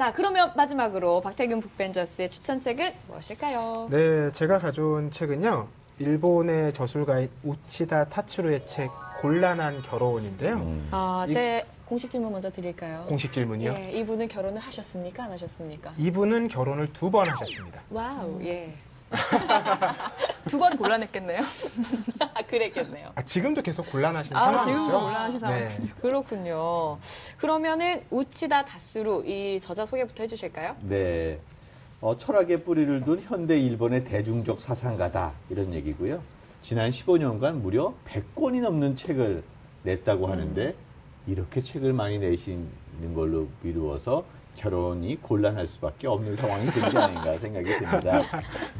자, 그러면 마지막으로 박태근 북벤저스의 추천책은 무엇일까요? 네, 제가 가져온 책은요. 일본의 저술가인 우치다 타츠루의 책 곤란한 결혼인데요. 음. 아, 이- 제 공식 질문 먼저 드릴까요? 공식 질문이요. 예, 이분은 결혼을 하셨습니까? 안 하셨습니까? 이분은 결혼을 두 번 하셨습니다. wow, 예. 두 번 곤란했겠네요. 그랬겠네요. 아, 지금도 계속 곤란하신 아, 상황이죠. 지금도 곤란하신 상황. 네. 그렇군요. 그러면은 우치다 다스루 이 저자 소개부터 해주실까요? 네. 어, 철학의 뿌리를 둔 현대 일본의 대중적 사상가다 이런 얘기고요. 지난 15년간 무려 100권이 넘는 책을 냈다고 하는데 이렇게 책을 많이 내시는 걸로 미루어서 결혼이 곤란할 수밖에 없는 상황이 되지 않은가 생각이 듭니다.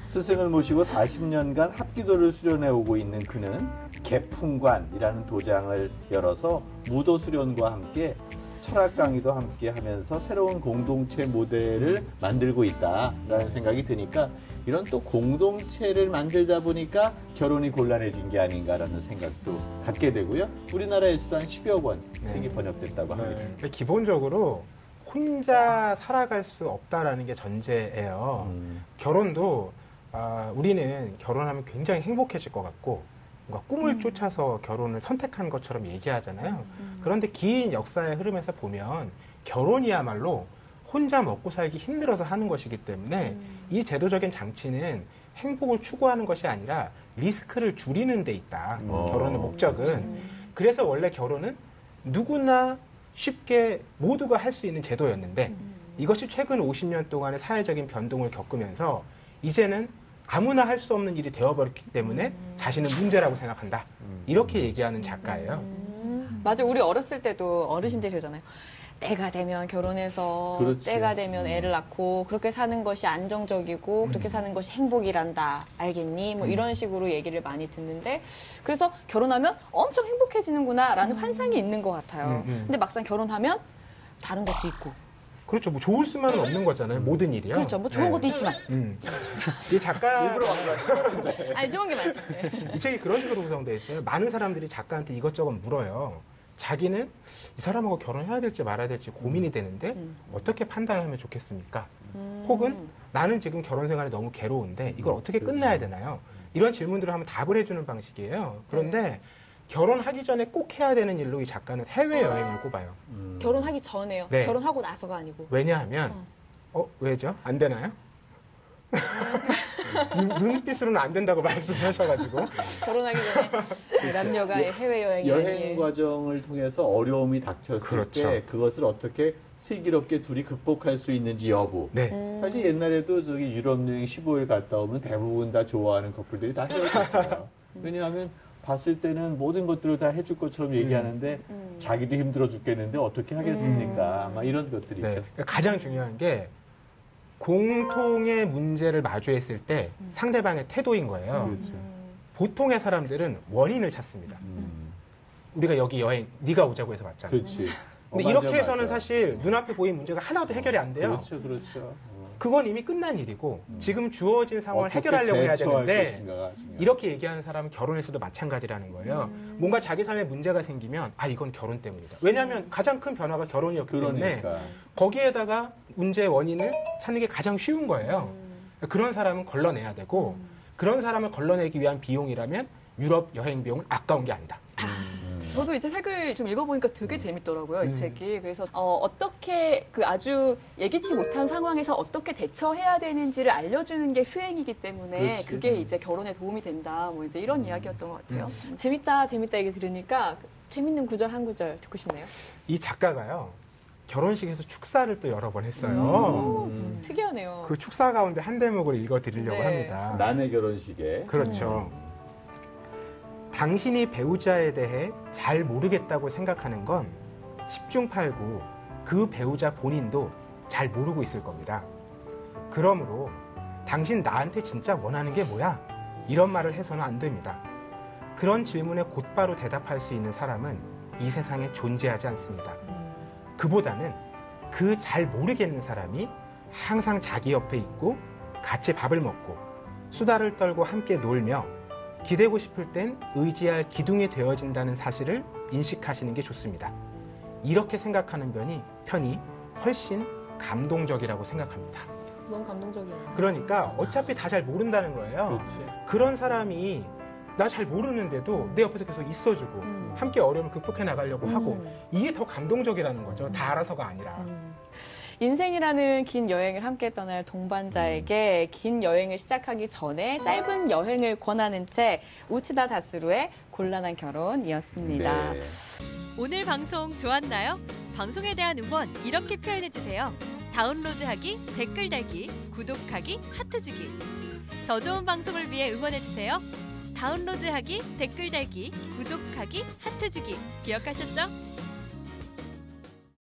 스승을 모시고 40년간 합기도를 수련해 오고 있는 그는 개풍관이라는 도장을 열어서 무도 수련과 함께 철학 강의도 함께 하면서 새로운 공동체 모델을 만들고 있다라는 생각이 드니까 이런 또 공동체를 만들다 보니까 결혼이 곤란해진 게 아닌가라는 생각도 갖게 되고요. 우리나라에서도 한 10여 권 책이 번역됐다고 합니다. 네. 기본적으로 혼자 살아갈 수 없다라는 게 전제예요. 음, 결혼도 아, 우리는 결혼하면 굉장히 행복해질 것 같고 뭔가 꿈을 쫓아서 결혼을 선택한 것처럼 얘기하잖아요. 그런데 긴 역사의 흐름에서 보면 결혼이야말로 혼자 먹고 살기 힘들어서 하는 것이기 때문에 이 제도적인 장치는 행복을 추구하는 것이 아니라 리스크를 줄이는 데 있다. 어. 결혼의 목적은. 그래서 원래 결혼은 누구나 쉽게 모두가 할 수 있는 제도였는데 이것이 최근 50년 동안의 사회적인 변동을 겪으면서 이제는 아무나 할 수 없는 일이 되어버렸기 때문에 자신은 문제라고 생각한다. 이렇게 얘기하는 작가예요. 음, 맞아. 우리 어렸을 때도 어르신들이 그러잖아요. 때가 되면 결혼해서 그렇지. 때가 되면 음. 애를 낳고 그렇게 사는 것이 안정적이고 그렇게 사는 것이 행복이란다. 알겠니? 뭐 이런 식으로 얘기를 많이 듣는데 그래서 결혼하면 엄청 행복해지는구나라는 환상이 있는 것 같아요. 음, 음. 근데 막상 결혼하면 다른 것도 있고 그렇죠. 뭐 좋을 수만은 없는 거잖아요. 모든 일이요. 그렇죠. 뭐 좋은 네. 것도 있지만 음. 이 작가 아니 좋은 게 많죠. 네. 이 책이 그런 식으로 구성되어 있어요. 많은 사람들이 작가한테 이것저것 물어요. 자기는 이 사람하고 결혼해야 될지 말아야 될지 고민이 되는데 음. 어떻게 판단을 하면 좋겠습니까? 음. 혹은 나는 지금 결혼 생활이 너무 괴로운데 이걸 어떻게 끝내야 되나요? 이런 질문들을 하면 답을 해주는 방식이에요. 그런데 결혼하기 전에 꼭 해야 되는 일로 이 작가는 해외 여행을 꼽아요. 음. 결혼하기 전에요. 네. 결혼하고 나서가 아니고. 왜냐하면 어 왜죠? 안 되나요? 눈- 눈빛으로는 안 된다고 말씀하셔가지고 결혼하기 전에 남녀가 해외 여행 여행 과정을 통해서 어려움이 닥쳤을 그렇죠. 때 그것을 어떻게 슬기롭게 둘이 극복할 수 있는지 여부. 네 음. 사실 옛날에도 저기 유럽 여행 15일 갔다 오면 대부분 다 좋아하는 커플들이 다 헤어졌어요. 왜냐하면 봤을 때는 모든 것들을 다 해줄 것처럼 얘기하는데 음. 자기도 힘들어 죽겠는데 어떻게 하겠습니까? 막 이런 것들이 네. 있죠. 가장 중요한 게 공통의 문제를 마주했을 때 음. 상대방의 태도인 거예요. 그렇죠. 보통의 사람들은 원인을 찾습니다. 음. 우리가 여기 여행 네가 오자고 해서 왔잖아. 그렇지. 근데 어, 이렇게 맞아, 해서는 맞아. 사실 눈앞에 보이는 문제가 하나도 해결이 안 돼요. 그렇죠, 그렇죠. 어. 그건 이미 끝난 일이고 지금 주어진 상황을 해결하려고 해야 되는데. 이렇게 얘기하는 사람은 결혼에서도 마찬가지라는 거예요. 음. 뭔가 자기 삶에 문제가 생기면 아 이건 결혼 때문이다. 왜냐하면 가장 큰 변화가 결혼이었기 때문에 그러니까. 거기에다가 문제의 원인을 찾는 게 가장 쉬운 거예요. 음. 그런 사람은 걸러내야 되고 그런 사람을 걸러내기 위한 비용이라면 유럽 여행 비용은 아까운 게 아니다. 저도 이제 책을 좀 읽어보니까 되게 재밌더라고요, 이 음. 책이. 그래서, 어, 어떻게 그 아주 예기치 못한 상황에서 어떻게 대처해야 되는지를 알려주는 게 수행이기 때문에 그렇지. 그게 이제 결혼에 도움이 된다. 뭐 이제 이런 이야기였던 것 같아요. 재밌다, 재밌다 얘기 들으니까 그 재밌는 구절 한 구절 듣고 싶네요. 이 작가가요 결혼식에서 축사를 또 여러 번 했어요. 음. 특이하네요. 그 축사 가운데 한 대목을 읽어드리려고 네. 합니다. 남의 결혼식에 그렇죠. 당신이 배우자에 대해 잘 모르겠다고 생각하는 건 10중 8구 그 배우자 본인도 잘 모르고 있을 겁니다. 그러므로 당신 나한테 진짜 원하는 게 뭐야? 이런 말을 해서는 안 됩니다. 그런 질문에 곧바로 대답할 수 있는 사람은 이 세상에 존재하지 않습니다. 그보다는 그 잘 모르겠는 사람이 항상 자기 옆에 있고 같이 밥을 먹고 수다를 떨고 함께 놀며 기대고 싶을 땐 의지할 기둥이 되어진다는 사실을 인식하시는 게 좋습니다. 이렇게 생각하는 편이 편이 훨씬 감동적이라고 생각합니다. 너무 감동적이에요. 그러니까 어차피 다 잘 모른다는 거예요. 그렇지. 그런 사람이 나 잘 모르는데도 음. 내 옆에서 계속 있어주고 음. 함께 어려움을 극복해 나가려고 하고 음. 이게 더 감동적이라는 거죠. 다 알아서가 아니라. 음. 인생이라는 긴 여행을 함께 떠날 동반자에게 긴 여행을 시작하기 전에 짧은 여행을 권하는 책 우치다 다스루의 곤란한 결혼이었습니다. 네. 오늘 방송 좋았나요? 방송에 대한 응원 이렇게 표현해 주세요. 다운로드하기, 댓글 달기, 구독하기, 하트 주기. 더 좋은 방송을 위해 응원해 주세요. 다운로드하기, 댓글 달기, 구독하기, 하트 주기. 기억하셨죠?